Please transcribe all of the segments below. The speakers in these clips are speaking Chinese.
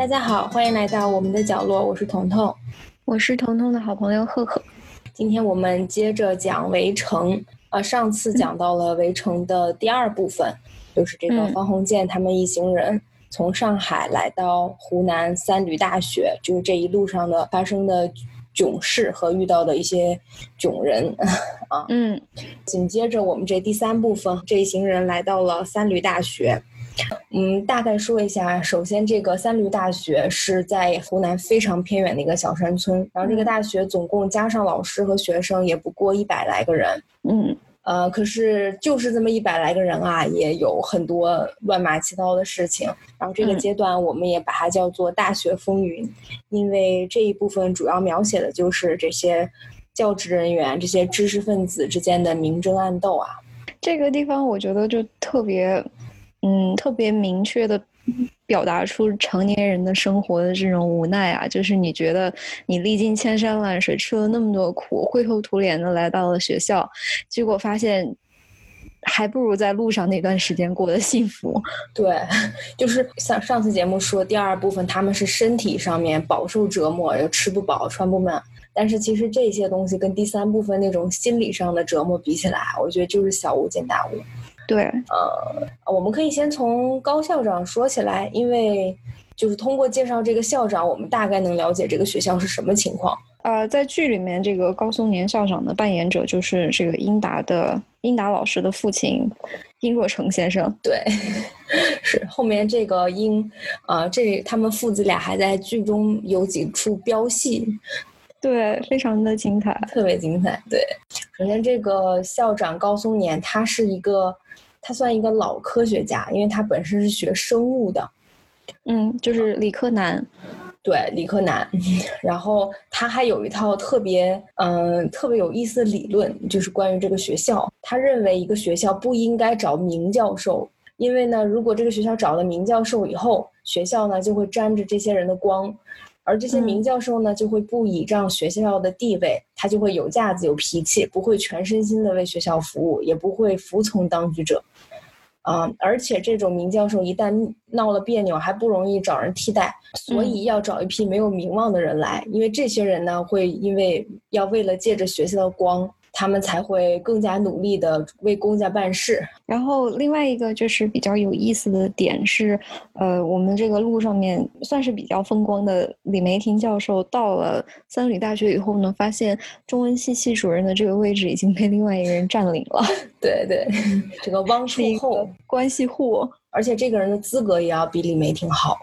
大家好，欢迎来到我们的角落，我是彤彤，我是彤彤的好朋友赫赫。今天我们接着讲《围城》，呃，上次讲到了《围城》的第二部分，就是这个方鸿渐他们一行人从上海来到湖南三闾大学，就是这一路上的发生的囧事和遇到的一些囧人 啊。嗯，紧接着我们这第三部分，这一行人来到了三闾大学。嗯，大概说一下。首先，这个三闾大学是在湖南非常偏远的一个小山村。然后，这个大学总共加上老师和学生也不过一百来个人。嗯，呃，可是就是这么一百来个人啊，也有很多乱码七糟的事情。然后，这个阶段我们也把它叫做“大学风云”，因为这一部分主要描写的就是这些教职人员、这些知识分子之间的明争暗斗啊。这个地方我觉得就特别。嗯，特别明确的表达出成年人的生活的这种无奈啊，就是你觉得你历尽千山万水，吃了那么多苦，灰头土脸的来到了学校，结果发现还不如在路上那段时间过得幸福。对，就是像上次节目说，第二部分他们是身体上面饱受折磨，又吃不饱穿不满，但是其实这些东西跟第三部分那种心理上的折磨比起来，我觉得就是小巫见大巫。对，呃，我们可以先从高校长说起来，因为就是通过介绍这个校长，我们大概能了解这个学校是什么情况。呃，在剧里面，这个高松年校长的扮演者就是这个英达的英达老师的父亲殷若成先生。对，是后面这个英，呃，这他们父子俩还在剧中有几处飙戏，对，非常的精彩，特别精彩。对，首先这个校长高松年，他是一个。他算一个老科学家，因为他本身是学生物的，嗯，就是理科男，对，理科男。然后他还有一套特别，嗯，特别有意思的理论，就是关于这个学校。他认为一个学校不应该找名教授，因为呢，如果这个学校找了名教授以后，学校呢就会沾着这些人的光。而这些名教授呢，就会不倚仗学校的地位，他就会有架子、有脾气，不会全身心的为学校服务，也不会服从当局者。啊，而且这种名教授一旦闹了别扭，还不容易找人替代，所以要找一批没有名望的人来，因为这些人呢，会因为要为了借着学校的光。他们才会更加努力的为公家办事。然后另外一个就是比较有意思的点是，呃，我们这个路上面算是比较风光的李梅婷教授到了三里大学以后呢，发现中文系系主任的这个位置已经被另外一个人占领了。对对，这个汪树厚关系户，而且这个人的资格也要比李梅婷好。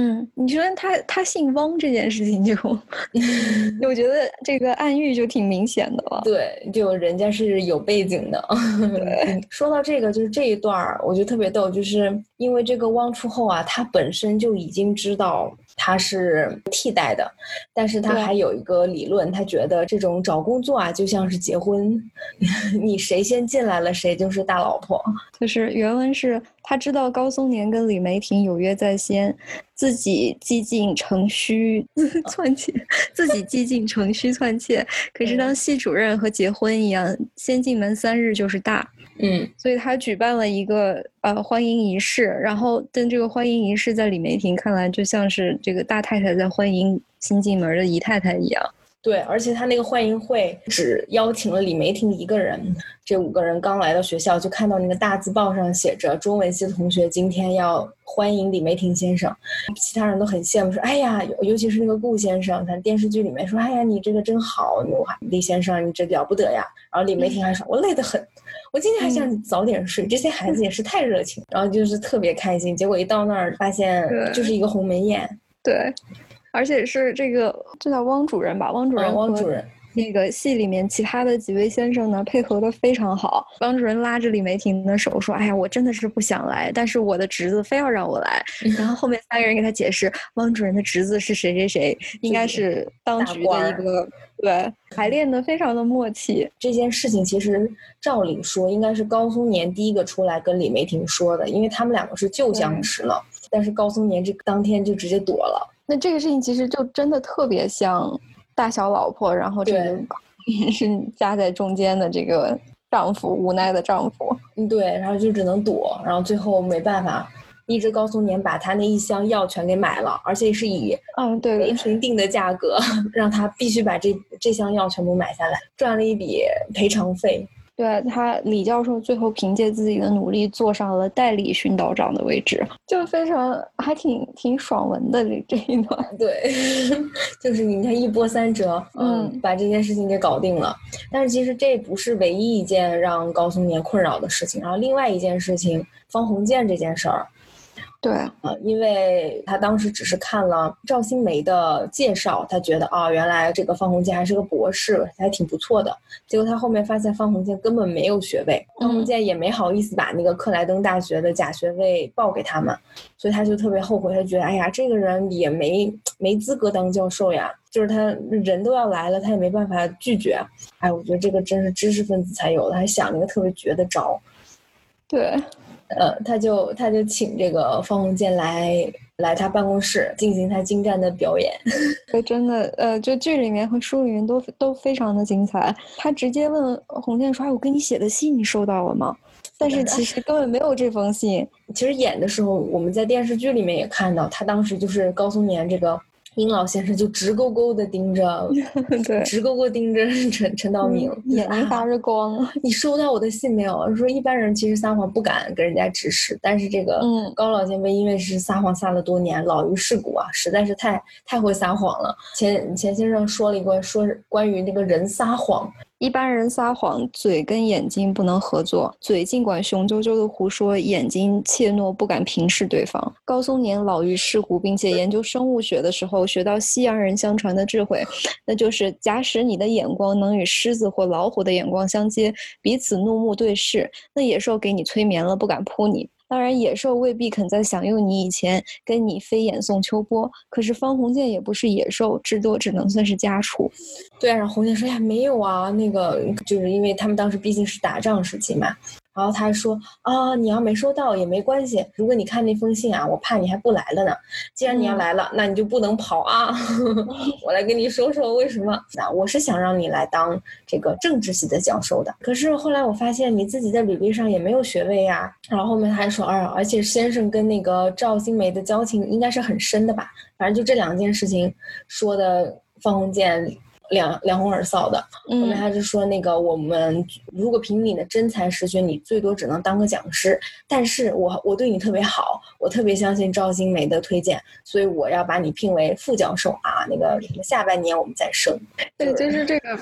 嗯，你说他他姓汪这件事情就，我觉得这个暗喻就挺明显的了。对，就人家是有背景的。对，说到这个，就是这一段儿，我觉得特别逗，就是因为这个汪初后啊，他本身就已经知道。他是替代的，但是他还有一个理论，他觉得这种找工作啊，就像是结婚，你谁先进来了，谁就是大老婆。就是原文是他知道高松年跟李梅婷有约在先，自己激进成虚篡窃，自己激进成虚篡窃。可是当系主任和结婚一样，先进门三日就是大。嗯，所以他举办了一个呃欢迎仪式，然后但这个欢迎仪式在李梅婷看来就像是这个大太太在欢迎新进门的姨太太一样。对，而且他那个欢迎会只邀请了李梅婷一个人，这五个人刚来到学校就看到那个大字报上写着中文系的同学今天要欢迎李梅婷先生，其他人都很羡慕说，哎呀，尤其是那个顾先生，他电视剧里面说，哎呀，你这个真好，李先生你这了不得呀。然后李梅婷还说，我累得很。我今天还想早点睡，这些孩子也是太热情，然后就是特别开心。结果一到那儿，发现就是一个鸿门宴。对，而且是这个，这叫汪主任吧？汪主任，汪主任。那个戏里面其他的几位先生呢，配合的非常好。汪主任拉着李梅婷的手说：“哎呀，我真的是不想来，但是我的侄子非要让我来。”然后后面三个人给他解释，汪主任的侄子是谁谁谁，应该是当局的一个。对，排练的非常的默契。这件事情其实照理说应该是高松年第一个出来跟李梅婷说的，因为他们两个是旧相识了。但是高松年这当天就直接躲了。那这个事情其实就真的特别像。大小老婆，然后这个 是夹在中间的这个丈夫，无奈的丈夫。嗯，对，然后就只能躲，然后最后没办法，一直高松年把他那一箱药全给买了，而且是以嗯对雷霆定的价格 让他必须把这这箱药全部买下来，赚了一笔赔偿费。对他，李教授最后凭借自己的努力坐上了代理训导长的位置，就非常还挺挺爽文的这这一段。对，就是你看一波三折，嗯，嗯把这件事情给搞定了。但是其实这不是唯一一件让高松年困扰的事情，然后另外一件事情，方鸿渐这件事儿，对，呃，因为他当时只是看了赵新梅的介绍，他觉得啊，原来这个方鸿渐还是个博士，还挺不错的。结果他后面发现方鸿渐根本没有学位，方鸿渐也没好意思把那个克莱登大学的假学位报给他们，所以他就特别后悔，他觉得哎呀，这个人也没没资格当教授呀，就是他人都要来了，他也没办法拒绝。哎，我觉得这个真是知识分子才有的，还想了一个特别绝的招。对，呃，他就他就请这个方鸿渐来来他办公室进行他精湛的表演。这真的，呃，就剧里面和书里面都都非常的精彩。他直接问鸿渐说：“哎，我给你写的信你收到了吗？”但是其实根本没有这封信。其实演的时候，我们在电视剧里面也看到，他当时就是高松年这个殷老先生就直勾勾的盯着，对，直勾勾盯着陈陈道明，眼睛发着光。你收到我的信没有？说一般人其实撒谎不敢跟人家直视，但是这个嗯高老前辈因为是撒谎撒了多年，老于世故啊，实在是太太会撒谎了。钱钱先生说了一个说关于那个人撒谎，一般人撒谎，嘴跟眼睛不能合作，嘴尽管雄赳赳的胡说，眼睛怯懦不敢平视对方。高松年老于世故，并且研究生物学的时候，学到西洋人相传的智慧，那就是假使你的眼光能与狮子或老虎的眼光相接，彼此怒目对视，那野兽给你催眠了，不敢扑你。当然，野兽未必肯在享用你以前跟你飞檐送秋波。可是方鸿渐也不是野兽，至多只能算是家畜。对啊，然后鸿渐说呀没有啊，那个就是因为他们当时毕竟是打仗时期嘛。然后他还说啊，你要没收到也没关系，如果你看那封信啊，我怕你还不来了呢。既然你要嗯来了，那你就不能跑啊！我来跟你说说为什么。那我是想让你来当这个政治系的教授的，可是后来我发现你自己在履历上也没有学位呀、然后后面他还说，啊，而且先生跟那个赵新梅的交情应该是很深的吧？反正就这两件事情说的方鸿渐两两红耳臊的。后面嗯他就说那个我们如果凭你的真才实学，你最多只能当个讲师。但是我我对你特别好，我特别相信赵新梅的推荐，所以我要把你聘为副教授啊。那个下半年我们再升。对，就是这个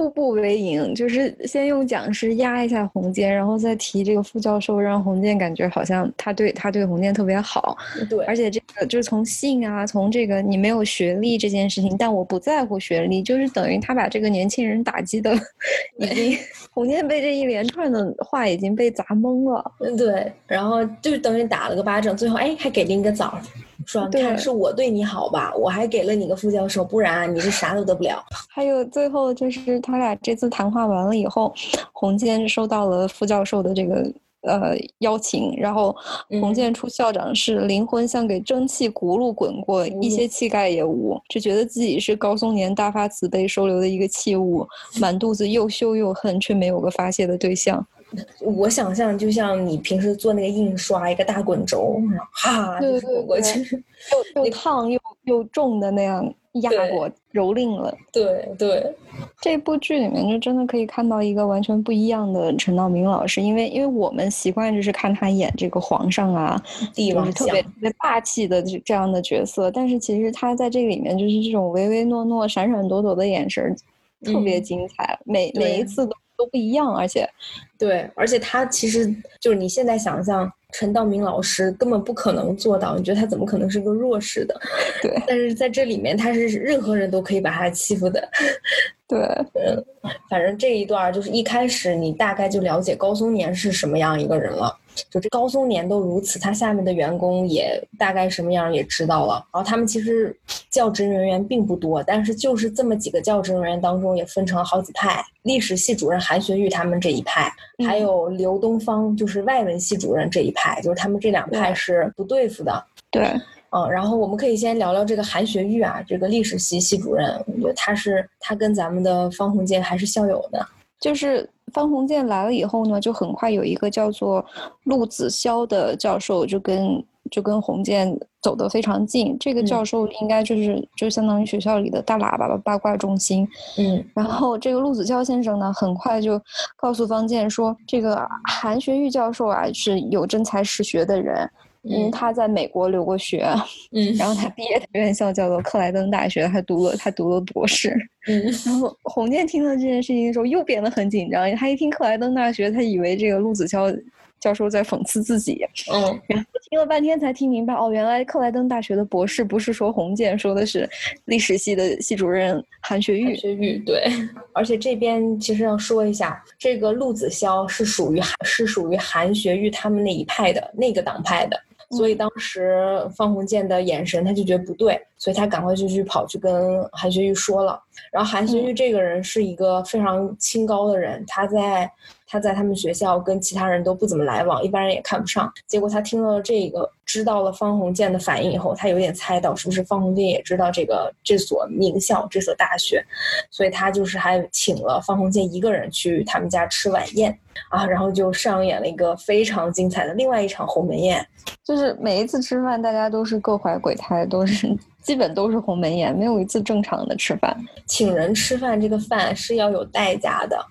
步步为营，就是先用讲师压一下洪建，然后再提这个副教授，让洪建感觉好像他对他对洪建特别好，对，而且这个就是从性啊，从这个你没有学历这件事情，但我不在乎学历，就是等于他把这个年轻人打击的 已经红渐被这一连串的话已经被砸懵了。嗯对，然后就等于打了个巴掌，最后哎还给了一个枣儿，说你看对是我对你好吧，我还给了你个副教授，不然啊你是啥都得不了。还有最后就是他俩这次谈话完了以后，洪坚收到了副教授的这个呃邀请，然后洪嗯建出校长是，灵魂像给蒸汽轱辘滚过，一些气概也无，就觉得自己是高松年大发慈悲收留的一个器物，满肚子又羞又恨，却没有个发泄的对象。我想象就像你平时做那个印刷一个大滚轴，哈滚过去。又 又烫又又重的那样压过，蹂躏了。对对，这部剧里面就真的可以看到一个完全不一样的陈道明老师，因为因为我们习惯就是看他演这个皇上啊，帝王就是特别特别霸气的这这样的角色，但是其实他在这个里面就是这种唯唯诺诺、闪闪躲躲的眼神儿，特别嗯精彩，每每一次都都不一样，而且对，而且他其实就是你现在想象陈道明老师根本不可能做到，你觉得他怎么可能是个弱势的？对但是在这里面他是任何人都可以把他欺负的。对嗯 反正这一段儿就是一开始你大概就了解高松年是什么样一个人了。就这高松年都如此，他下面的员工也大概什么样也知道了。然后他们其实教职人员并不多，但是就是这么几个教职人员当中也分成了好几派。历史系主任韩学玉他们这一派，还嗯有刘东方就是外文系主任这一派，就是他们这两派是不对付的。对嗯，然后我们可以先聊聊这个韩学玉啊，这个历史系系主任，我觉得他是他跟咱们的方鸿渐还是校友的。就是方鸿渐来了以后呢，就很快有一个叫做陆子潇的教授就跟就跟鸿渐走得非常近。这个教授应该就是就相当于学校里的大喇叭吧，八卦中心。嗯，然后这个陆子骁先生呢，很快就告诉方建说，这个韩学玉教授啊是有真才实学的人。嗯，他在美国留过学，嗯，然后他毕业的院校叫做克莱登大学，他读了他读了博士，嗯，然后洪建听到这件事情的时候又变得很紧张，他一听克莱登大学，他以为这个陆子潇教授在讽刺自己，嗯，然后听了半天才听明白，哦，原来克莱登大学的博士不是说洪建，说的是历史系的系主任韩学玉，学玉对，而且这边其实要说一下，这个陆子潇是属于是属于韩学玉他们那一派的那个党派的。所以当时方鸿渐的眼神，他就觉得不对，所以他赶快就去跑去跟韩学玉说了。然后韩学玉这个人是一个非常清高的人，他在他在他们学校跟其他人都不怎么来往，一般人也看不上。结果他听到了这个，知道了方鸿渐的反应以后，他有点猜到是不是方鸿渐也知道这个这所名校这所大学，所以他就是还请了方鸿渐一个人去他们家吃晚宴啊，然后就上演了一个非常精彩的另外一场鸿门宴。就是每一次吃饭，大家都是各怀鬼胎，都是基本都是鸿门宴，没有一次正常的吃饭。请人吃饭，这个饭是要有代价的。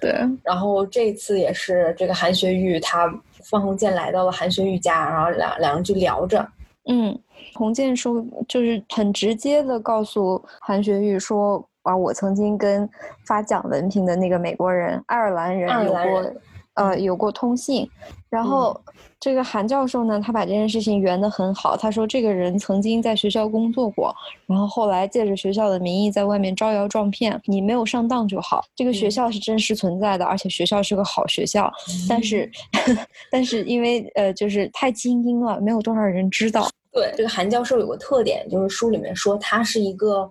对。然后这次也是这个韩学玉，他方鸿渐来到了韩学玉家，然后两两人就聊着。嗯，鸿渐说就是很直接的告诉韩学玉说啊，我曾经跟发奖文凭的那个美国人、爱尔兰人有过。呃，有过通信，然后这个韩教授呢，他把这件事情圆得很好。他说，这个人曾经在学校工作过，然后后来借着学校的名义在外面招摇撞骗，你没有上当就好。这个学校是真实存在的，而且学校是个好学校，但是，但是因为呃，就是太精英了，没有多少人知道。对，这个韩教授有个特点，就是书里面说他是一个。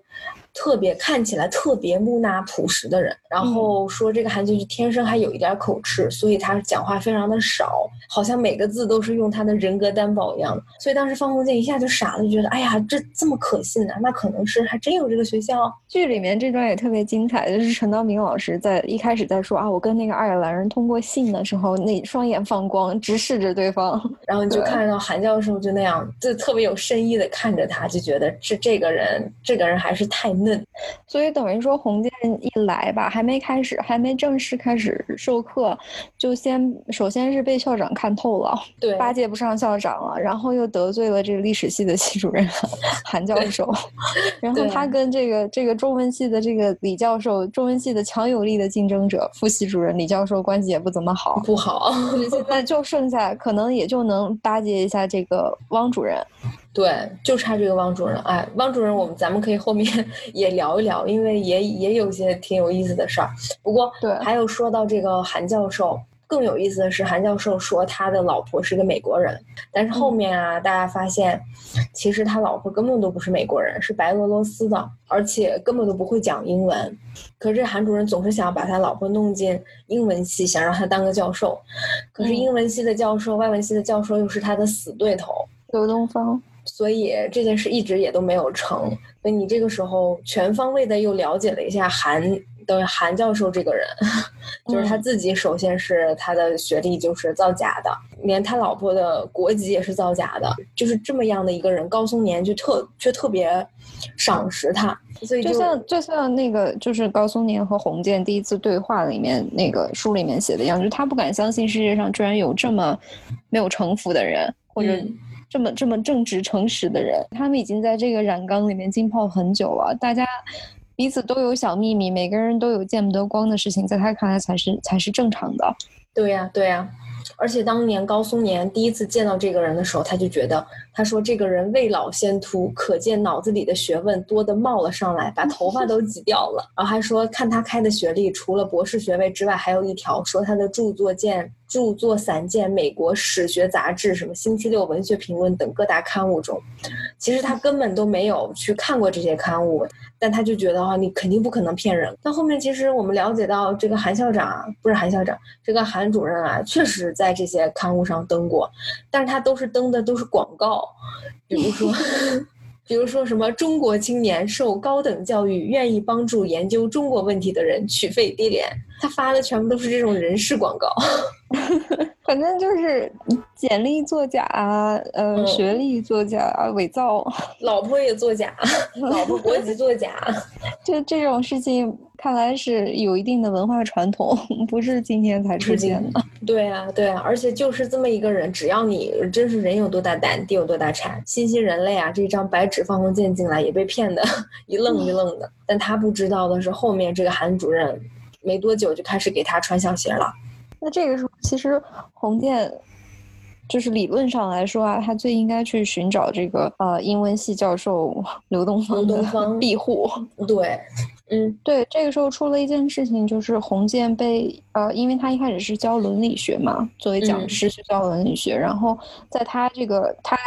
特别看起来特别木讷朴实的人，然后说这个韩剧玉天生还有一点口吃，所以他讲话非常的少，好像每个字都是用他的人格担保一样的。所以当时方鸿渐一下就傻了，就觉得哎呀，这这么可信呢？那可能是还真有这个学校。剧里面这段也特别精彩，就是陈道明老师在一开始在说啊，我跟那个爱尔兰人通过信的时候，那双眼放光，直视着对方，然后你就看到韩教授就那样，就特别有深意的看着他，就觉得这这个人，这个人还是太。嫩，所以等于说洪建一来吧，还没开始，还没正式开始授课，就先首先是被校长看透了，对，八届不上校长了，然后又得罪了这个历史系的系主任 韩教授，然 后他跟这个这个中文系的这个李教授，中文系的强有力的竞争者副系主任李教授关系也不怎么好，不好，现在就剩下可能也就能巴结一下这个汪主任。对，就差这个汪主任。哎，汪主任，我们咱们可以后面 也聊一聊，因为也也有些挺有意思的事儿。不过，对，还有说到这个韩教授，更有意思的是，韩教授说他的老婆是个美国人，但是后面啊，大家发现，其实他老婆根本都不是美国人，是白俄罗斯的，而且根本都不会讲英文。可是韩主任总是想把他老婆弄进英文系，想让他当个教授。可是英文系的教授、外文系的教授又是他的死对头，刘东方。所以这件事一直也都没有成。所以你这个时候全方位的又了解了一下韩的韩教授这个人，就是他自己首先是他的学历就是造假的，连他老婆的国籍也是造假的，就是这么样的一个人，高松年就特却特别赏识他。所以就像就像那个就是高松年和洪建第一次对话里面那个书里面写的一样，就是他不敢相信世界上居然有这么没有城府的人，或者。这么这么正直诚实的人，他们已经在这个染缸里面浸泡很久了。大家彼此都有小秘密，每个人都有见不得光的事情，在他看来才是才是正常的。对呀，对呀。而且当年高松年第一次见到这个人的时候，他就觉得，他说这个人未老先秃，可见脑子里的学问多得冒了上来，把头发都挤掉了。然后还说，看他开的学历，除了博士学位之外，还有一条，说他的著作见著作散见美国史学杂志、什么星期六文学评论等各大刊物中。其实他根本都没有去看过这些刊物。但他就觉得啊，你肯定不可能骗人。但后面其实我们了解到，这个韩校长不是韩校长，这个韩主任啊，确实在这些刊物上登过，但是他都是登的都是广告，比如说，比如说什么中国青年受高等教育，愿意帮助研究中国问题的人取费低廉，他发的全部都是这种人事广告。反正就是简历作假，呃，学历作假，伪造，老婆也作假，老婆国籍作假，就这种事情，看来是有一定的文化传统，不是今天才出现的。对啊，对啊，而且就是这么一个人，只要你真是人有多大胆，地有多大产，新兴人类啊，这张白纸放封建进来也被骗的一愣一愣的。但他不知道的是，后面这个韩主任没多久就开始给他穿小鞋了。那这个时候，其实红建就是理论上来说啊，他最应该去寻找这个呃英文系教授刘东方的庇护。对，嗯，对。这个时候出了一件事情，就是红建被呃，因为他一开始是教伦理学嘛，作为讲师去教伦理学，然后在他这个他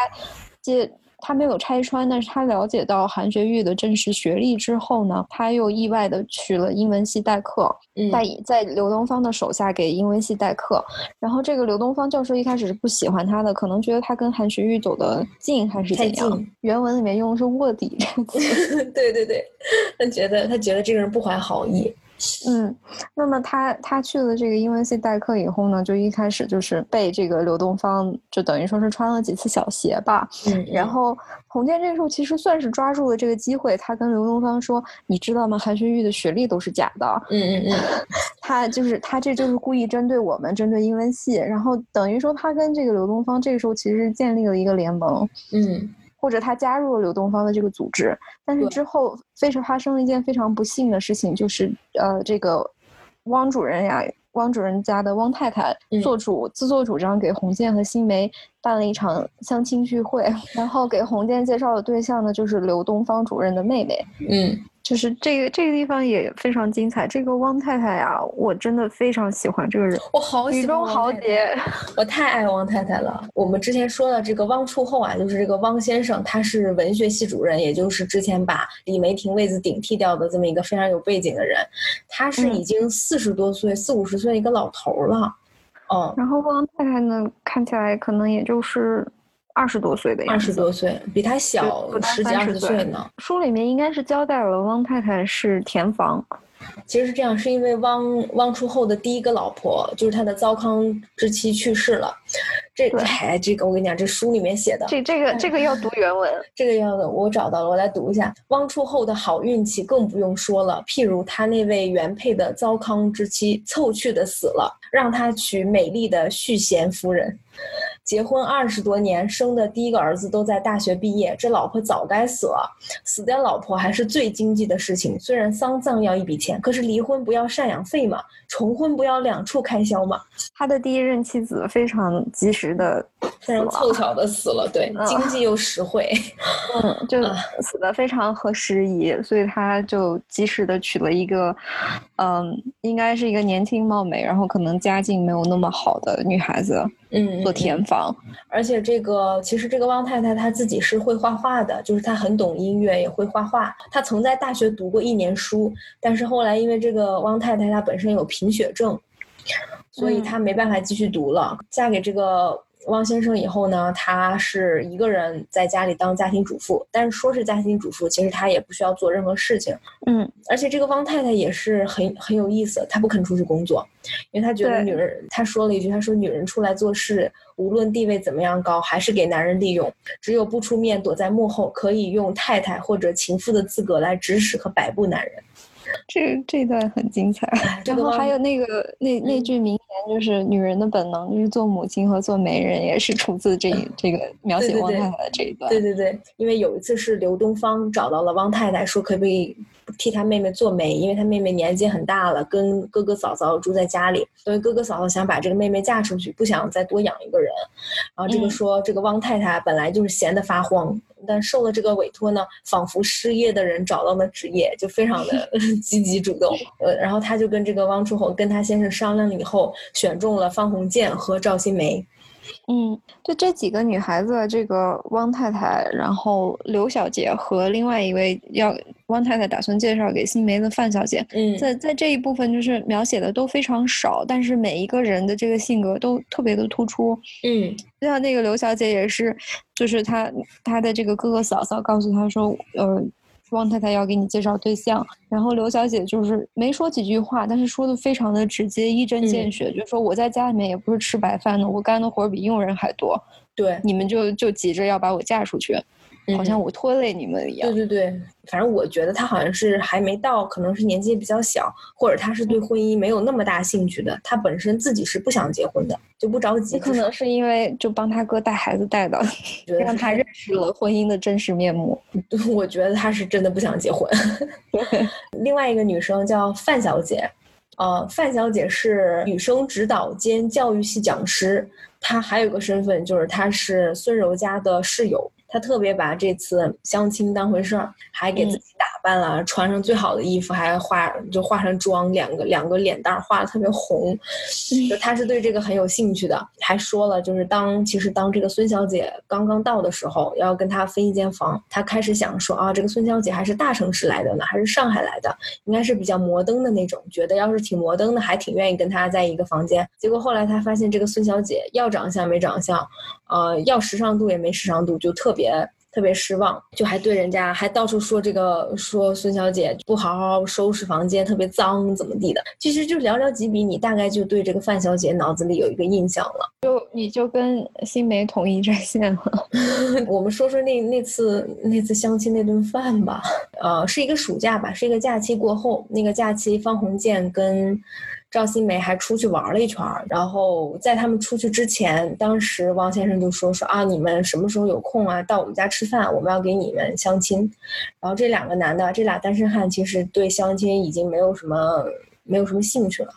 接。他没有拆穿，但是他了解到韩学玉的真实学历之后呢，他又意外的去了英文系代课，在在刘东方的手下给英文系代课。然后这个刘东方教授一开始是不喜欢他的，可能觉得他跟韩学玉走得近还是怎样。原文里面用的是卧底这个词。对对对，他觉得他觉得这个人不怀好意。嗯，那么他他去了这个英文系代课以后呢，就一开始就是被这个刘东方就等于说是穿了几次小鞋吧。嗯，然后洪建这时候其实算是抓住了这个机会，他跟刘东方说：“你知道吗？韩学玉的学历都是假的。”嗯嗯嗯，他就是他这就是故意针对我们，针对英文系，然后等于说他跟这个刘东方这个时候其实建立了一个联盟。嗯。或者他加入了刘东方的这个组织，但是之后非常发生了一件非常不幸的事情，就是呃，这个汪主任呀，汪主任家的汪太太做主自作主张给洪建和新梅办了一场相亲聚会，然后给洪建介绍的对象呢，就是刘东方主任的妹妹。嗯。就是这个这个地方也非常精彩。这个汪太太呀，我真的非常喜欢这个人，我好喜欢。豪杰，我太爱汪太太了。我们之前说的这个汪处后啊，就是这个汪先生，他是文学系主任，也就是之前把李梅婷位子顶替掉的这么一个非常有背景的人。他是已经四十多岁、四五十岁一个老头了。嗯。然后汪太太呢，看起来可能也就是。二十多岁的样子，二十多岁，比他小十几二十岁呢。书里面应该是交代了汪太太是田房。其实是这样，是因为汪汪初后的第一个老婆就是他的糟糠之妻去世了。这个哎，这个我跟你讲，这书里面写的，这这个这个要读原文，这个要我找到了，我来读一下。汪处后的好运气更不用说了，譬如他那位原配的糟糠之妻凑趣的死了，让他娶美丽的续贤夫人。结婚二十多年，生的第一个儿子都在大学毕业，这老婆早该死了。死掉老婆还是最经济的事情，虽然丧葬要一笔钱，可是离婚不要赡养费嘛，重婚不要两处开销嘛。他的第一任妻子非常及时的，非常凑巧的死了，对，经济又实惠，嗯，就死的非常合时宜，所以他就及时的娶了一个，嗯，应该是一个年轻貌美，然后可能家境没有那么好的女孩子。嗯，做填房，而且这个其实这个汪太太她自己是会画画的，就是她很懂音乐，也会画画。她曾在大学读过一年书，但是后来因为这个汪太太她本身有贫血症，所以她没办法继续读了。嫁给这个。汪先生以后呢，她是一个人在家里当家庭主妇，但是说是家庭主妇，其实她也不需要做任何事情。嗯，而且这个汪太太也是很很有意思，她不肯出去工作，因为她觉得女人，她说了一句，她说女人出来做事，无论地位怎么样高，还是给男人利用，只有不出面，躲在幕后，可以用太太或者情妇的资格来指使和摆布男人。这这段很精彩，然后还有那个那那句名言，就是女人的本能就是做母亲和做媒人，也是出自这这个 描写汪太太的这一段。对对对，因为有一次是刘东方找到了汪太太，说可不可以替他妹妹做媒，因为他妹妹年纪很大了，跟哥哥嫂嫂住在家里，所以哥哥嫂嫂想把这个妹妹嫁出去，不想再多养一个人。然后这个说这个汪太太本来就是闲得发慌。但受了这个委托呢，仿佛失业的人找到了职业，就非常的 积极主动。呃，然后他就跟这个汪初红跟他先生商量了以后，选中了方鸿渐和赵新梅。嗯，就这几个女孩子，这个汪太太，然后刘小姐和另外一位要汪太太打算介绍给新梅的范小姐。嗯，在在这一部分就是描写的都非常少，但是每一个人的这个性格都特别的突出。嗯，就像那个刘小姐也是，就是她她的这个哥哥嫂嫂告诉她说，呃。汪太太要给你介绍对象，然后刘小姐就是没说几句话，但是说的非常的直接，一针见血，就说我在家里面也不是吃白饭的，我干的活比佣人还多，对，你们就就急着要把我嫁出去。好像我拖累你们一样。对对对，反正我觉得他好像是还没到，可能是年纪比较小，或者他是对婚姻没有那么大兴趣的。他本身自己是不想结婚的，就不着急。可能是因为就帮他哥带孩子带的，让他认识了婚姻的真实面目。我觉得他是真的不想结婚。另外一个女生叫范小姐，呃，范小姐是女生指导兼教育系讲师，她还有个身份就是她是孙柔家的室友。他特别把这次相亲当回事儿，还给自己打扮了，穿上最好的衣服，还化就化上妆，两个两个脸蛋儿画的特别红，就他是对这个很有兴趣的。还说了，就是当其实当这个孙小姐刚刚到的时候，要跟他分一间房，他开始想说啊，这个孙小姐还是大城市来的呢，还是上海来的，应该是比较摩登的那种，觉得要是挺摩登的，还挺愿意跟他在一个房间。结果后来他发现，这个孙小姐要长相没长相。呃，要时尚度也没时尚度，就特别特别失望，就还对人家还到处说这个说孙小姐不好好收拾房间，特别脏怎么地的。其实就寥寥几笔，你大概就对这个范小姐脑子里有一个印象了。就你就跟新梅统一战线了。我们说说那那次那次相亲那顿饭吧。呃，是一个暑假吧，是一个假期过后，那个假期方鸿渐跟。赵新梅还出去玩了一圈，然后在他们出去之前，当时王先生就说说啊，你们什么时候有空啊，到我们家吃饭，我们要给你们相亲。然后这两个男的，这俩单身汉其实对相亲已经没有什么没有什么兴趣了，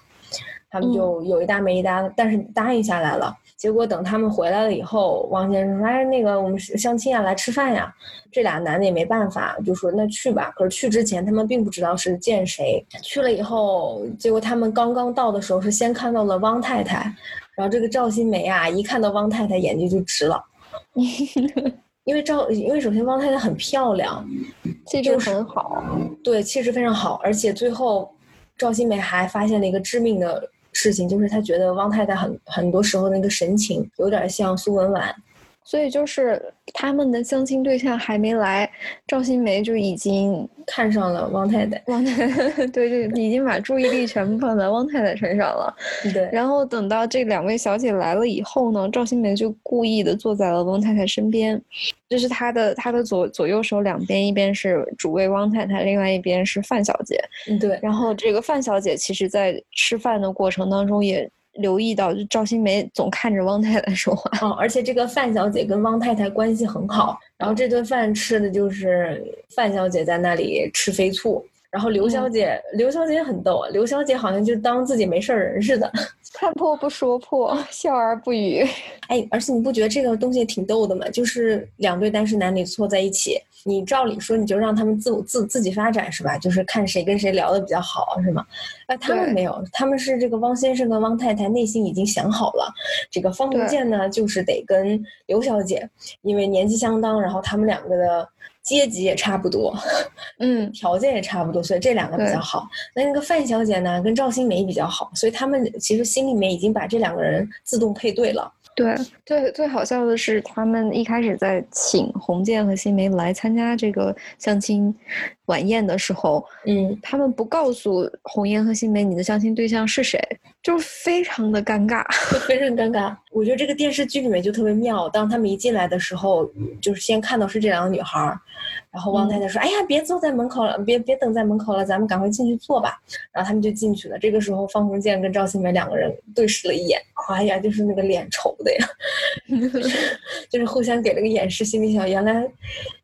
他们就有一搭没一搭，但是答应下来了。结果等他们回来了以后，王先生说：“哎，那个我们相亲啊，来吃饭呀。”这俩男的也没办法，就说：“那去吧。”可是去之前，他们并不知道是见谁。去了以后，结果他们刚刚到的时候，是先看到了汪太太。然后这个赵新梅啊，一看到汪太太，眼睛就直了，因为赵，因为首先汪太太很漂亮，气质很好，对，气质非常好，而且最后赵新梅还发现了一个致命的。事情就是他觉得汪太太很很多时候那个神情有点像苏文纨。所以就是他们的相亲对象还没来，赵新梅就已经看上了汪太太。汪太太对 对，已经把注意力全部放在汪太太身上了。对。然后等到这两位小姐来了以后呢，赵新梅就故意的坐在了汪太太身边，就是她的她的左左右手两边，一边是主位汪太太，另外一边是范小姐。嗯，对。然后这个范小姐其实在吃饭的过程当中也。留意到，就赵新梅总看着汪太太说话。哦，而且这个范小姐跟汪太太关系很好，然后这顿饭吃的就是范小姐在那里吃飞醋，然后刘小姐，刘小姐很逗，刘小姐好像就当自己没事人似的，看破不说破，笑而不语。哎，而且你不觉得这个东西挺逗的吗？就是两对单身男女凑在一起。你照理说你就让他们自我自自己发展是吧？就是看谁跟谁聊的比较好是吗？哎，他们没有，他们是这个汪先生跟汪太太内心已经想好了，这个方鸿渐呢就是得跟刘小姐，因为年纪相当，然后他们两个的阶级也差不多，嗯，条件也差不多，所以这两个比较好。那那个范小姐呢跟赵新梅比较好，所以他们其实心里面已经把这两个人自动配对了。对，最最好笑的是，他们一开始在请洪建和新梅来参加这个相亲晚宴的时候，嗯，他们不告诉洪燕和新梅你的相亲对象是谁，就是非常的尴尬，非常尴尬。我觉得这个电视剧里面就特别妙，当他们一进来的时候，就是先看到是这两个女孩。然后汪太太说：“哎呀，别坐在门口了，别别等在门口了，咱们赶快进去坐吧。”然后他们就进去了。这个时候，方鸿渐跟赵新梅两个人对视了一眼，哎呀，就是那个脸愁的呀，就是互相给了个眼神，心里想：原来，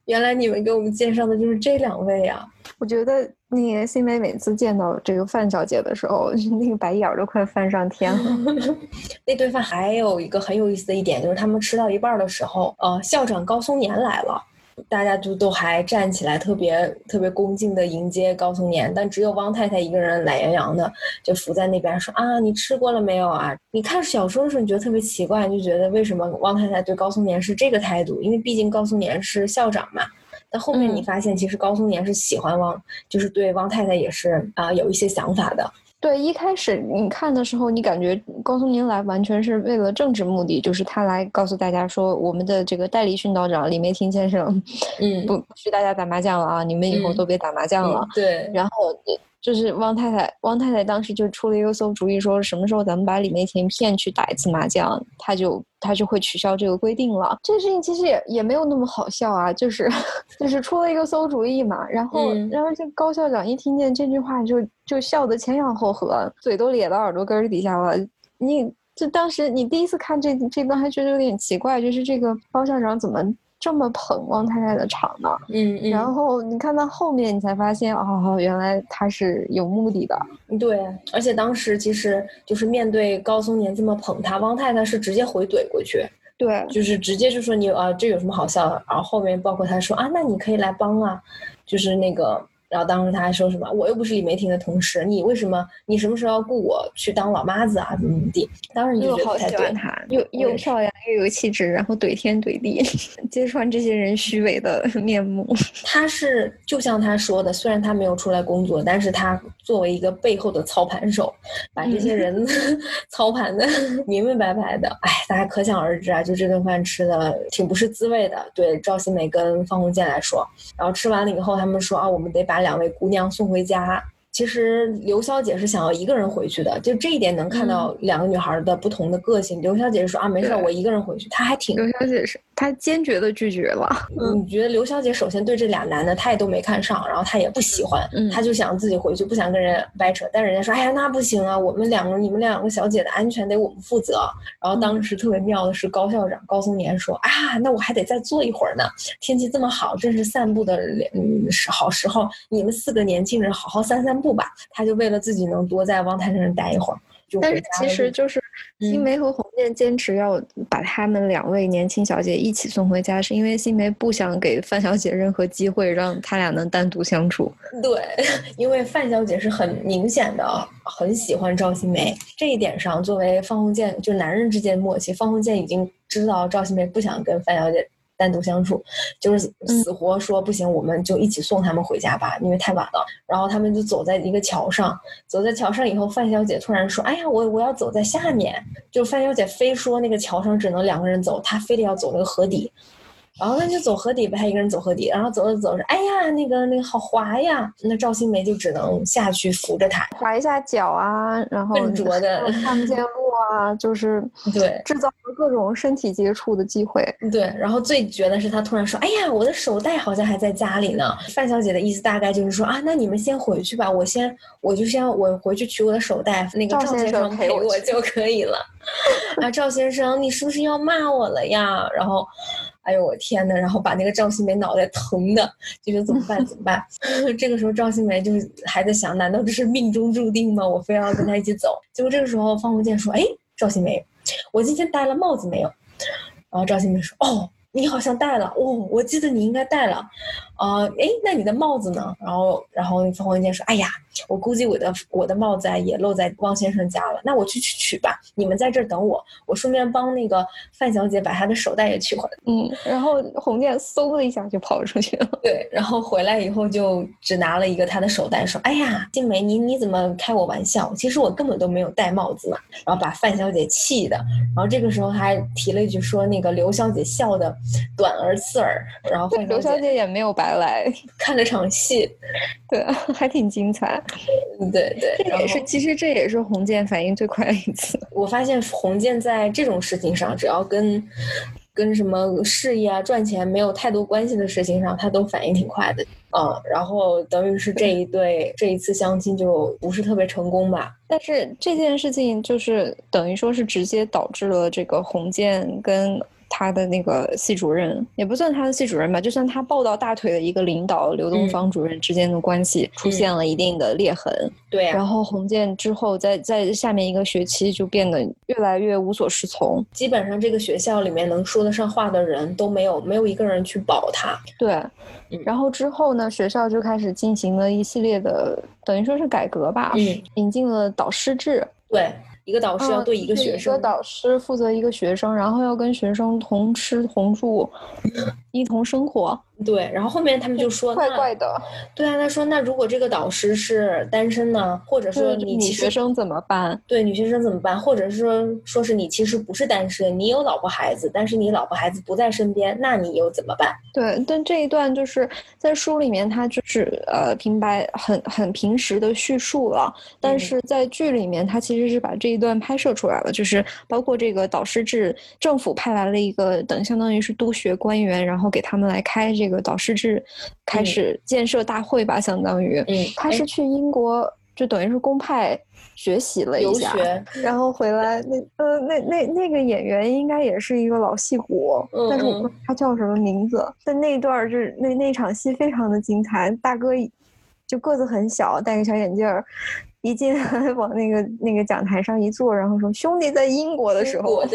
原来你们给我们介绍的就是这两位呀。我觉得那个新梅每次见到这个范小姐的时候，那个白眼儿都快翻上天了。那顿饭还有一个很有意思的一点，就是他们吃到一半的时候，呃，校长高松年来了。大家就都还站起来，特别特别恭敬的迎接高松年，但只有汪太太一个人懒洋洋的就伏在那边说啊，你吃过了没有啊？你看小说的时候，你觉得特别奇怪，就觉得为什么汪太太对高松年是这个态度？因为毕竟高松年是校长嘛。但后面你发现，其实高松年是喜欢汪，就是对汪太太也是啊有一些想法的。对，一开始你看的时候，你感觉高松年来完全是为了政治目的，就是他来告诉大家说，我们的这个代理训导长李梅婷先生，嗯，不不许大家打麻将了啊，你们以后都别打麻将了。对，然后。就是汪太太，汪太太当时就出了一个馊主意，说什么时候咱们把李梅婷骗去打一次麻将，他就他就会取消这个规定了。这个事情其实也也没有那么好笑啊，就是 就是出了一个馊主意嘛。然后然后这高校长一听见这句话，就就笑得前仰后合，嘴都咧到耳朵根儿底下了。你就当时你第一次看这这段还觉得有点奇怪，就是这个高校长怎么？这么捧汪太太的场呢？嗯嗯，然后你看到后面，你才发现哦，原来他是有目的的。对，而且当时其实就是面对高松年这么捧他，汪太太是直接回怼过去，对，就是直接就说你啊，这有什么好笑的？然后后面包括他说啊，那你可以来帮啊，就是那个。然后当时他还说什么，我又不是李梅婷的同事，你为什么你什么时候要雇我去当老妈子啊？怎么怎么地？当时你就觉得好喜欢他，又又漂亮又有气质，然后怼天怼地，揭穿这些人虚伪的 面目。他是就像他说的，虽然他没有出来工作，但是他作为一个背后的操盘手，把这些人操盘的明明白白的。哎，大家可想而知啊，就这顿饭吃的挺不是滋味的。对赵新梅跟方鸿渐来说，然后吃完了以后，他们说啊，我们得把。两位姑娘送回家。其实刘小姐是想要一个人回去的，就这一点能看到两个女孩的不同的个性。刘小姐是说啊，没事，我一个人回去。她还挺刘小姐是她坚决的拒绝了。你觉得刘小姐首先对这俩男的她也都没看上，然后她也不喜欢，她就想自己回去，不想跟人掰扯。但人家说，哎呀，那不行啊，我们两个你们两个小姐的安全得我们负责。然后当时特别妙的是高校长高松年说啊，那我还得再坐一会儿呢。天气这么好，正是散步的嗯好时候，你们四个年轻人好好散散步吧。他就为为了自己能多在汪滩上待一会儿，但是其实就是新梅和红建坚持要把他们两位年轻小姐一起送回家，是因为新梅不想给范小姐任何机会让他俩能单独相处。对，因为范小姐是很明显的很喜欢赵新梅，这一点上作为方鸿渐就男人之间默契，方鸿渐已经知道赵新梅不想跟范小姐。单独相处，就是死活说不行，我们就一起送他们回家吧，因为太晚了。然后他们就走在一个桥上，走在桥上以后，范小姐突然说：“哎呀，我我要走在下面。”就范小姐非说那个桥上只能两个人走，她非得要走那个河底。然后那就走河底呗，他一个人走河底，然后走着走着，哎呀，那个那个好滑呀！那赵新梅就只能下去扶着他，滑一下脚啊，然后笨拙的看不见路啊，就是 对制造了各种身体接触的机会。对，然后最绝的是他突然说：“哎呀，我的手袋好像还在家里呢。”范小姐的意思大概就是说啊，那你们先回去吧，我先我就先我回去取我的手袋，那个赵先生陪我就可以了。啊，赵先生，你是不是要骂我了呀？然后。哎呦我天呐，然后把那个赵新梅脑袋疼的，就说怎么办 怎么办？这个时候赵新梅就是还在想，难道这是命中注定吗？我非要跟他一起走。结果这个时候方鸿渐说：“哎，赵新梅，我今天戴了帽子没有？”然后赵新梅说：“哦。”你好像戴了哦，我记得你应该戴了，啊，哎，那你的帽子呢？然后，然后方鸿渐说：“哎呀，我估计我的我的帽子啊也漏在汪先生家了，那我去去取吧。你们在这儿等我，我顺便帮那个范小姐把她的手袋也取回来。”嗯，然后鸿渐嗖的一下就跑出去了。对，然后回来以后就只拿了一个他的手袋，说：“哎呀，静梅，你你怎么开我玩笑？其实我根本都没有戴帽子嘛。”然后把范小姐气的，然后这个时候还提了一句说：“那个刘小姐笑的。”短而刺耳，然后刘小姐也没有白来，看了场戏，对，还挺精彩。对对，这也是其实这也是红箭反应最快的一次。我发现红箭在这种事情上，只要跟跟什么事业啊、赚钱没有太多关系的事情上，他都反应挺快的。嗯，然后等于是这一对这一次相亲就不是特别成功吧。但是这件事情就是等于说是直接导致了这个红箭跟。他的那个系主任也不算他的系主任吧，就算他抱到大腿的一个领导刘东方主任之间的关系出现了一定的裂痕。对，然后洪建之后在在下面一个学期就变得越来越无所适从，基本上这个学校里面能说得上话的人都没有，没有一个人去保他。对，然后之后呢，学校就开始进行了一系列的等于说是改革吧，嗯，引进了导师制。对。一个导师要对一个学生，一个导师负责一个学生，然后要跟学生同吃同住，一同生活。对，然后后面他们就说怪怪的。对啊，他说那如果这个导师是单身呢，或者说你女学生怎么办？对，女学生怎么办？或者是说说是你其实不是单身，你有老婆孩子，但是你老婆孩子不在身边，那你又怎么办？对，但这一段就是在书里面，他就是呃平白很很平实的叙述了，但是在剧里面，他其实是把这一段拍摄出来了，就是包括这个导师制，政府派来了一个等相当于是督学官员，然后给他们来开这个导师制，开始建设大会吧，相当于，嗯，他是去英国，就等于是公派学习了一下，然后回来，那呃那那那个演员应该也是一个老戏骨，但是我不知道他叫什么名字，但那段就是那那场戏非常的精彩，大哥就个子很小，戴个小眼镜儿。一进来 往那个那个讲台上一坐，然后说：“兄弟在英国的时候，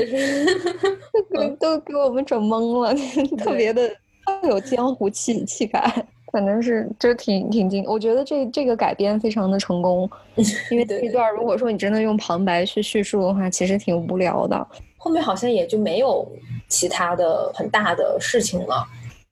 都给我们整懵了，特别的有江湖气气概，反正是就挺挺精。我觉得这这个改编非常的成功，因为这一段如果说你真的用旁白去叙述的话，其实挺无聊的。后面好像也就没有其他的很大的事情了。”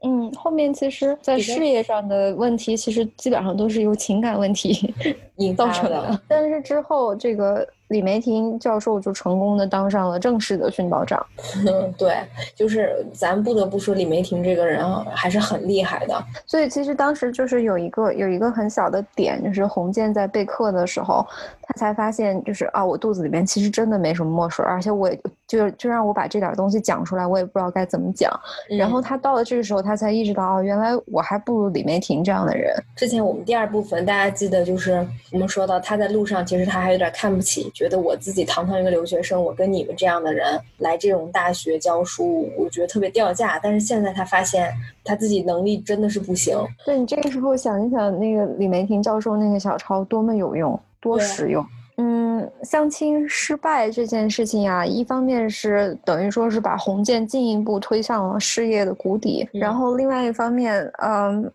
嗯，后面其实，在事业上的问题，其实基本上都是由情感问题引 造成的。但是之后，这个李梅婷教授就成功的当上了正式的训导长。对，就是咱不得不说，李梅婷这个人还是很厉害的。所以其实当时就是有一个有一个很小的点，就是洪建在备课的时候，他才发现，就是啊，我肚子里面其实真的没什么墨水，而且我也就就让我把这点东西讲出来，我也不知道该怎么讲。然后他到了这个时候。他才意识到哦，原来我还不如李梅婷这样的人。之前我们第二部分大家记得，就是我们说到他在路上，其实他还有点看不起，觉得我自己堂堂一个留学生，我跟你们这样的人来这种大学教书，我觉得特别掉价。但是现在他发现他自己能力真的是不行。对你这个时候想一想，那个李梅婷教授那个小抄多么有用，多实用。嗯，相亲失败这件事情啊，一方面是等于说是把洪建进一步推向了事业的谷底，然后另外一方面，嗯，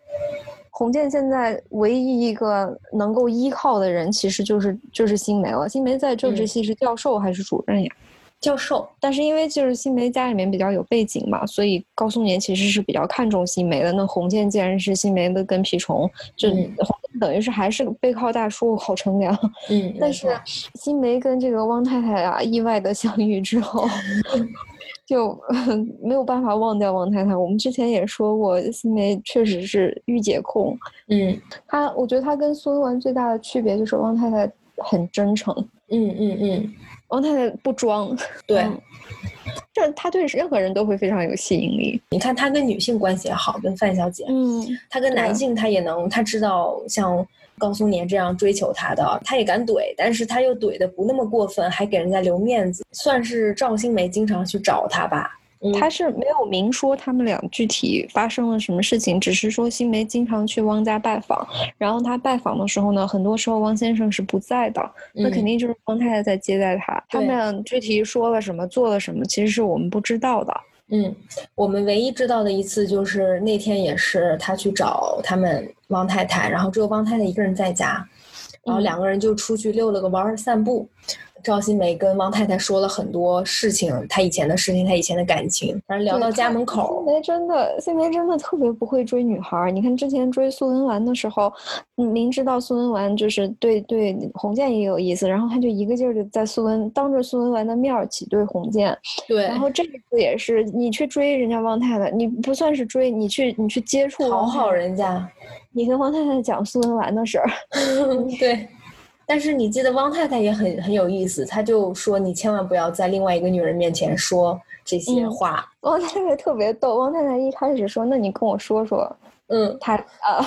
洪建现在唯一一个能够依靠的人，其实就是就是新梅了。新梅在政治系是教授还是主任呀？教授，但是因为就是新梅家里面比较有背景嘛，所以高松年其实是比较看重新梅的。那洪建既然是新梅的跟屁虫，就等于是还是背靠大树好乘凉。嗯，但是新梅跟这个汪太太啊意外的相遇之后，就 没有办法忘掉王太太。我们之前也说过，新梅确实是御姐控。嗯，她我觉得她跟苏文纨最大的区别就是王太太很真诚。嗯嗯嗯。王太太不装，对，这他对任何人都会非常有吸引力。你看他跟女性关系也好，跟范小姐，嗯，他跟男性他也能，他知道像高松年这样追求他的，他也敢怼，但是他又怼的不那么过分，还给人家留面子，算是赵新梅经常去找他吧。他是没有明说他们俩具体发生了什么事情，只是说新梅经常去汪家拜访，然后他拜访的时候呢，很多时候汪先生是不在的，那肯定就是汪太太在接待他。他们俩具体说了什么，做了什么，其实是我们不知道的。嗯，我们唯一知道的一次就是那天也是他去找他们汪太太，然后只有汪太太一个人在家，然后两个人就出去溜了个弯儿散步。赵新梅跟汪太太说了很多事情，她以前的事情，她以前的感情。反正聊到家门口，新梅真的，新梅真的特别不会追女孩。你看之前追苏文纨的时候，明知道苏文纨就是对对洪建也有意思，然后他就一个劲儿的在苏文当着苏文纨的面儿挤兑洪建。对。然后这一次也是，你去追人家汪太太，你不算是追，你去你去接触讨好人家，你跟汪太太讲苏文纨的事儿。对。但是你记得汪太太也很很有意思，她就说你千万不要在另外一个女人面前说这些话。汪太太特别逗，汪太太一开始说：“那你跟我说说。”嗯，她啊，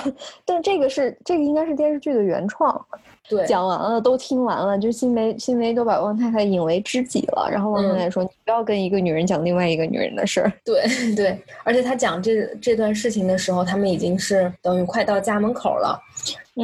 但这个是这个应该是电视剧的原创。对，讲完了都听完了，就新梅新梅都把汪太太引为知己了。然后汪太太说：“你不要跟一个女人讲另外一个女人的事儿。”对对，而且她讲这这段事情的时候，他们已经是等于快到家门口了。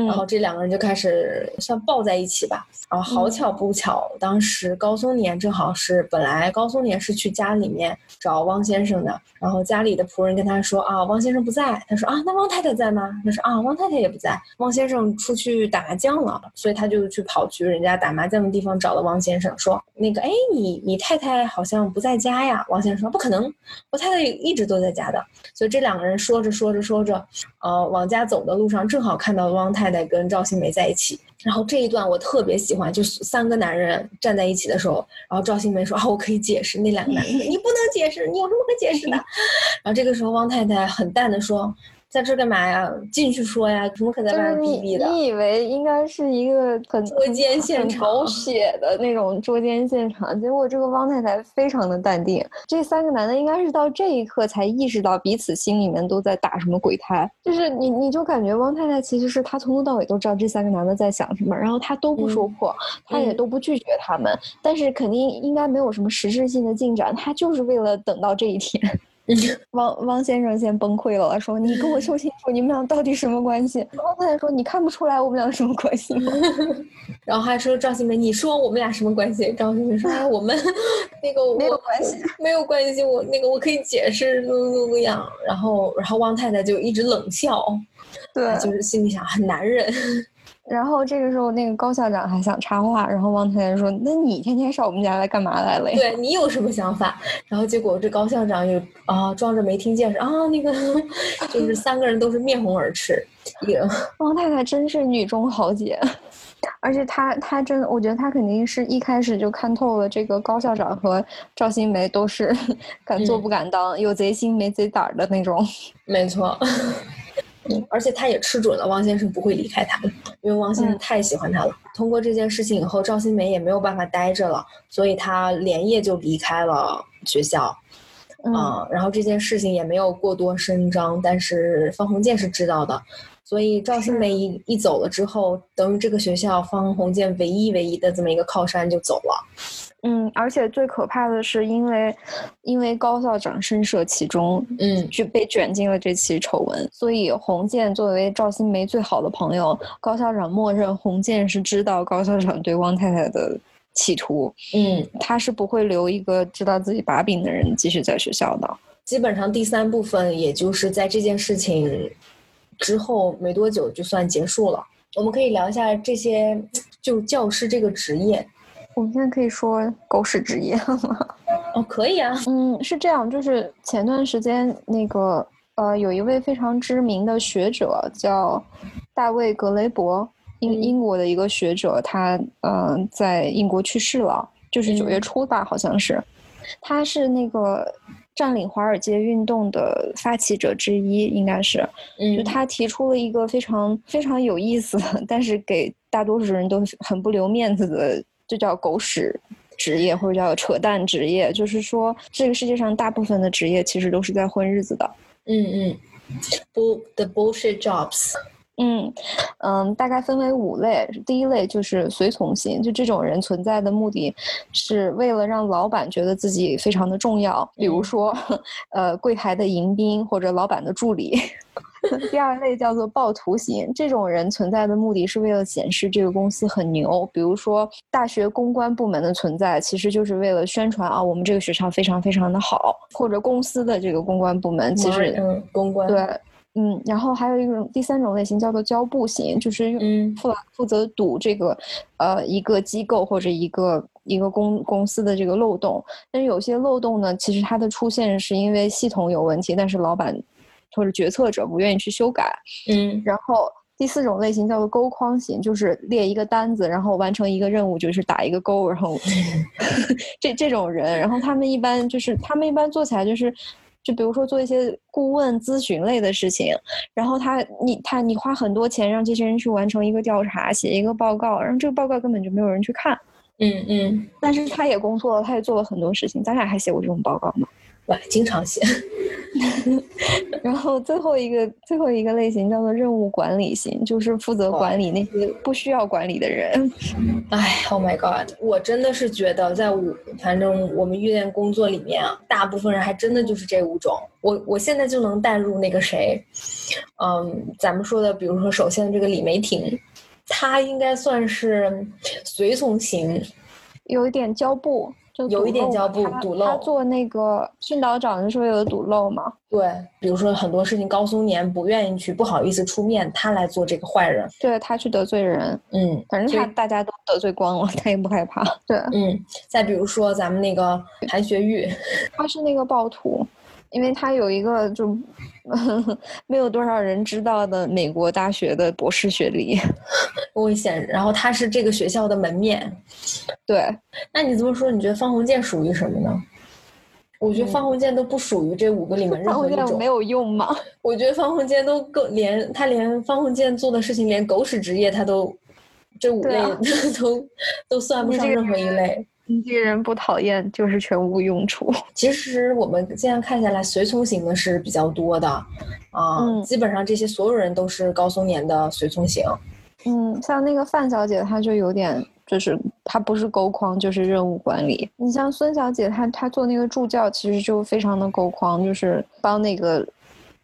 然后这两个人就开始算抱在一起吧。然后好巧不巧，当时高松年正好是本来高松年是去家里面找汪先生的，然后家里的仆人跟他说啊，汪先生不在。他说啊，那汪太太在吗？他说啊，汪太太也不在。汪先生出去打麻将了。所以他就去跑去人家打麻将的地方找了汪先生，说那个哎，你你太太好像不在家呀？汪先生说不可能，我太太一直都在家的。所以这两个人说着说着说着，呃，往家走的路上正好看到汪太太太跟赵新梅在一起。然后这一段我特别喜欢，就是三个男人站在一起的时候，然后赵新梅说啊，我可以解释。那两个男人你不能解释，你有什么可解释的？然后这个时候汪太太很淡的说。在这干嘛呀？进去说呀，怎么可能在外面逼逼的？你以为应该是一个很捉奸现场、狗血的那种捉奸现场，结果这个汪太太非常的淡定。这三个男的应该是到这一刻才意识到彼此心里面都在打什么鬼胎，就是你你就感觉汪太太其实是她从头到尾都知道这三个男的在想什么，然后她都不说破，他也都不拒绝他们，但是肯定应该没有什么实质性的进展，她就是为了等到这一天。汪汪先生先崩溃了，说：“你跟我说清楚，你们俩到底什么关系？”汪太太说：“你看不出来我们俩什么关系吗？”然后还说赵新梅：“你说我们俩什么关系？”赵新梅说：“哎，我们 那个没有关系，没有关系。我那个我可以解释，怎么怎么样。”然后，然后汪太太就一直冷笑，对，就是心里想很难忍。然后这个时候，那个高校长还想插话，然后王太太说：“那你天天上我们家来干嘛来了呀？对你有什么想法？”然后结果这高校长又啊装着没听见，说：“啊，那个 就是三个人都是面红耳赤。” 王太太真是女中豪杰，而且她她真，我觉得她肯定是一开始就看透了这个高校长和赵新梅都是 敢做不敢当，有贼心没贼胆的那种。没错。而且他也吃准了汪先生不会离开他，因为汪先生太喜欢他了。通过这件事情以后，赵新梅也没有办法待着了，所以他连夜就离开了学校。嗯，然后这件事情也没有过多声张，但是方鸿渐是知道的，所以赵新梅一一走了之后，等于这个学校方鸿渐唯一唯一的这么一个靠山就走了。嗯，而且最可怕的是，因为因为高校长深涉其中，嗯，就被卷进了这起丑闻，所以洪建作为赵新梅最好的朋友，高校长默认洪建是知道高校长对汪太太的企图，嗯，他是不会留一个知道自己把柄的人继续在学校的。基本上第三部分，也就是在这件事情之后没多久就算结束了。我们可以聊一下这些，就教师这个职业。我们现在可以说狗屎职业吗？哦，可以啊。嗯，是这样，就是前段时间那个呃，有一位非常知名的学者叫大卫·格雷伯，英英国的一个学者，他嗯在英国去世了，就是九月初吧，好像是。他是那个占领华尔街运动的发起者之一，应该是。嗯。就他提出了一个非常非常有意思，但是给大多数人都很不留面子的。就叫狗屎职业，或者叫扯淡职业，就是说这个世界上大部分的职业其实都是在混日子的。嗯嗯，bull the bullshit jobs。嗯嗯，大概分为五类。第一类就是随从型，就这种人存在的目的是为了让老板觉得自己非常的重要，比如说呃柜台的迎宾或者老板的助理。第二类叫做暴徒型，这种人存在的目的是为了显示这个公司很牛。比如说，大学公关部门的存在，其实就是为了宣传啊，我们这个学校非常非常的好。或者公司的这个公关部门，其实嗯，公关对，嗯，然后还有一种第三种类型叫做交布型，就是负负责堵这个呃一个机构或者一个一个公公司的这个漏洞。但是有些漏洞呢，其实它的出现是因为系统有问题，但是老板。或者决策者不愿意去修改，嗯，然后第四种类型叫做勾框型，就是列一个单子，然后完成一个任务，就是打一个勾，然后 这这种人，然后他们一般就是他们一般做起来就是，就比如说做一些顾问咨询类的事情，然后他你他你花很多钱让这些人去完成一个调查，写一个报告，然后这个报告根本就没有人去看，嗯嗯，但是他也工作了，他也做了很多事情，咱俩还写过这种报告吗？哇，经常写。然后最后一个最后一个类型叫做任务管理型，就是负责管理那些不需要管理的人。哎，Oh my God！我真的是觉得，在我反正我们遇见工作里面啊，大部分人还真的就是这五种。我我现在就能带入那个谁，嗯，咱们说的，比如说首先这个李梅婷，她应该算是随从型，有一点胶布。就有一点叫不他堵漏他做那个训导长就是为了堵漏嘛。对，比如说很多事情高松年不愿意去，不好意思出面，他来做这个坏人。对他去得罪人，嗯，反正他大家都得罪光了，他也不害怕。对，嗯，再比如说咱们那个韩学玉，他是那个暴徒，因为他有一个就没有多少人知道的美国大学的博士学历。危险，然后他是这个学校的门面。对，那你这么说，你觉得方鸿渐属于什么呢？我觉得方鸿渐都不属于这五个里面任何一种没。有用吗？我觉得方鸿渐都够连他连方鸿渐做的事情，连狗屎职业他都这五类、啊都都算不上任何一类。你这个人不讨厌就是全无用处。其实我们现在看下来，随从型的是比较多的，啊、嗯基本上这些所有人都是高松年的随从型。嗯，像那个范小姐，她就有点，就是她不是勾框，就是任务管理。你像孙小姐，她她做那个助教，其实就非常的勾框，就是帮那个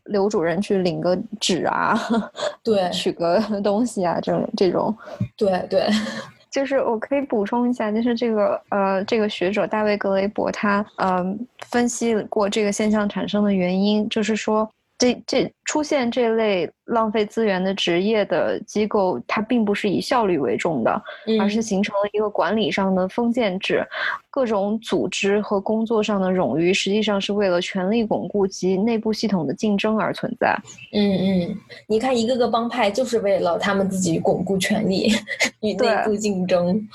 刘主任去领个纸啊，对取个东西啊，这种这种。对对，就是我可以补充一下，就是这个呃，这个学者大卫格雷伯他嗯、分析过这个现象产生的原因，就是说这这出现这类浪费资源的职业的机构，它并不是以效率为重的，而是嗯形成了一个管理上的封建制，各种组织和工作上的冗余，实际上是为了权力巩固及内部系统的竞争而存在。嗯嗯，你看一个个帮派就是为了他们自己巩固权力 与内部竞争。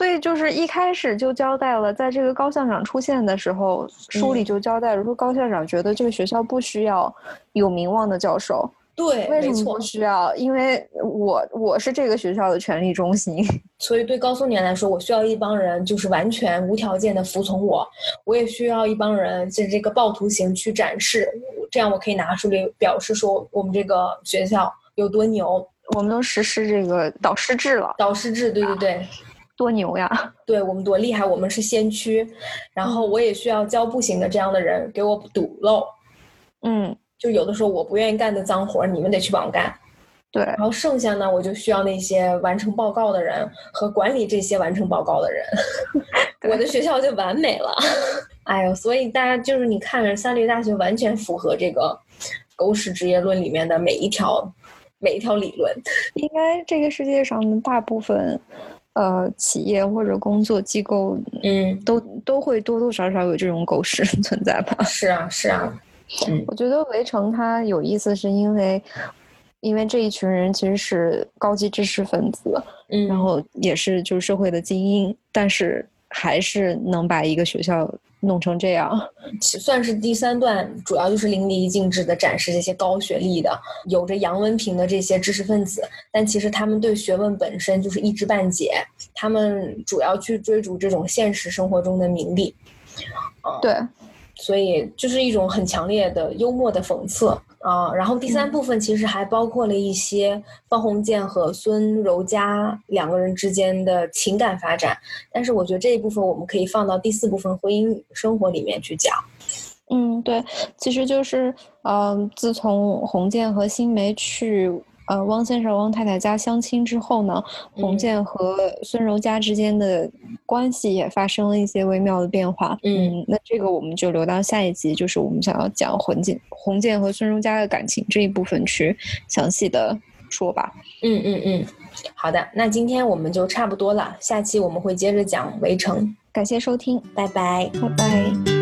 所以就是一开始就交代了，在这个高校长出现的时候，书里嗯就交代了说，高校长觉得这个学校不需要有名望的教授。对，为什么不。需要？因为我我是这个学校的权力中心。所以对高松年来说，我需要一帮人就是完全无条件的服从我，我也需要一帮人在这个暴徒型去展示，这样我可以拿出来表示说我们这个学校有多牛。我们都实施这个导师制了，导师制，对对对，多牛呀！对我们多厉害，我们是先驱。然后我也需要教步型的这样的人给我堵漏，嗯，就有的时候我不愿意干的脏活儿，你们得去帮我干。对，然后剩下呢，我就需要那些完成报告的人和管理这些完成报告的人，我的学校就完美了。哎呦，所以大家就是你看着，三流大学完全符合这个狗屎职业论里面的每一条每一条理论。应该这个世界上的大部分呃企业或者工作机构嗯，都都会多多少少有这种狗屎存在吧。是啊，是啊，嗯。我觉得围城它有意思，是因为因为这一群人其实是高级知识分子，嗯，然后也是就是社会的精英，但是还是能把一个学校弄成这样。其算是第三段，主要就是淋漓尽致的展示这些高学历的、有着洋文凭的这些知识分子，但其实他们对学问本身就是一知半解，他们主要去追逐这种现实生活中的名利，对，所以就是一种很强烈的幽默的讽刺啊。然后第三部分其实还包括了一些方鸿渐和孙柔嘉两个人之间的情感发展，但是我觉得这一部分我们可以放到第四部分婚姻生活里面去讲。嗯，对，其实就是，嗯、自从洪建和新梅去呃汪先生、汪太太家相亲之后呢，洪嗯建和孙柔嘉之间的关系也发生了一些微妙的变化。嗯那这个我们就留到下一集，就是我们想要讲洪建、洪建和孙柔嘉的感情这一部分去详细的说吧。嗯嗯嗯，好的，那今天我们就差不多了，下期我们会接着讲围城，感谢收听，拜拜。拜拜。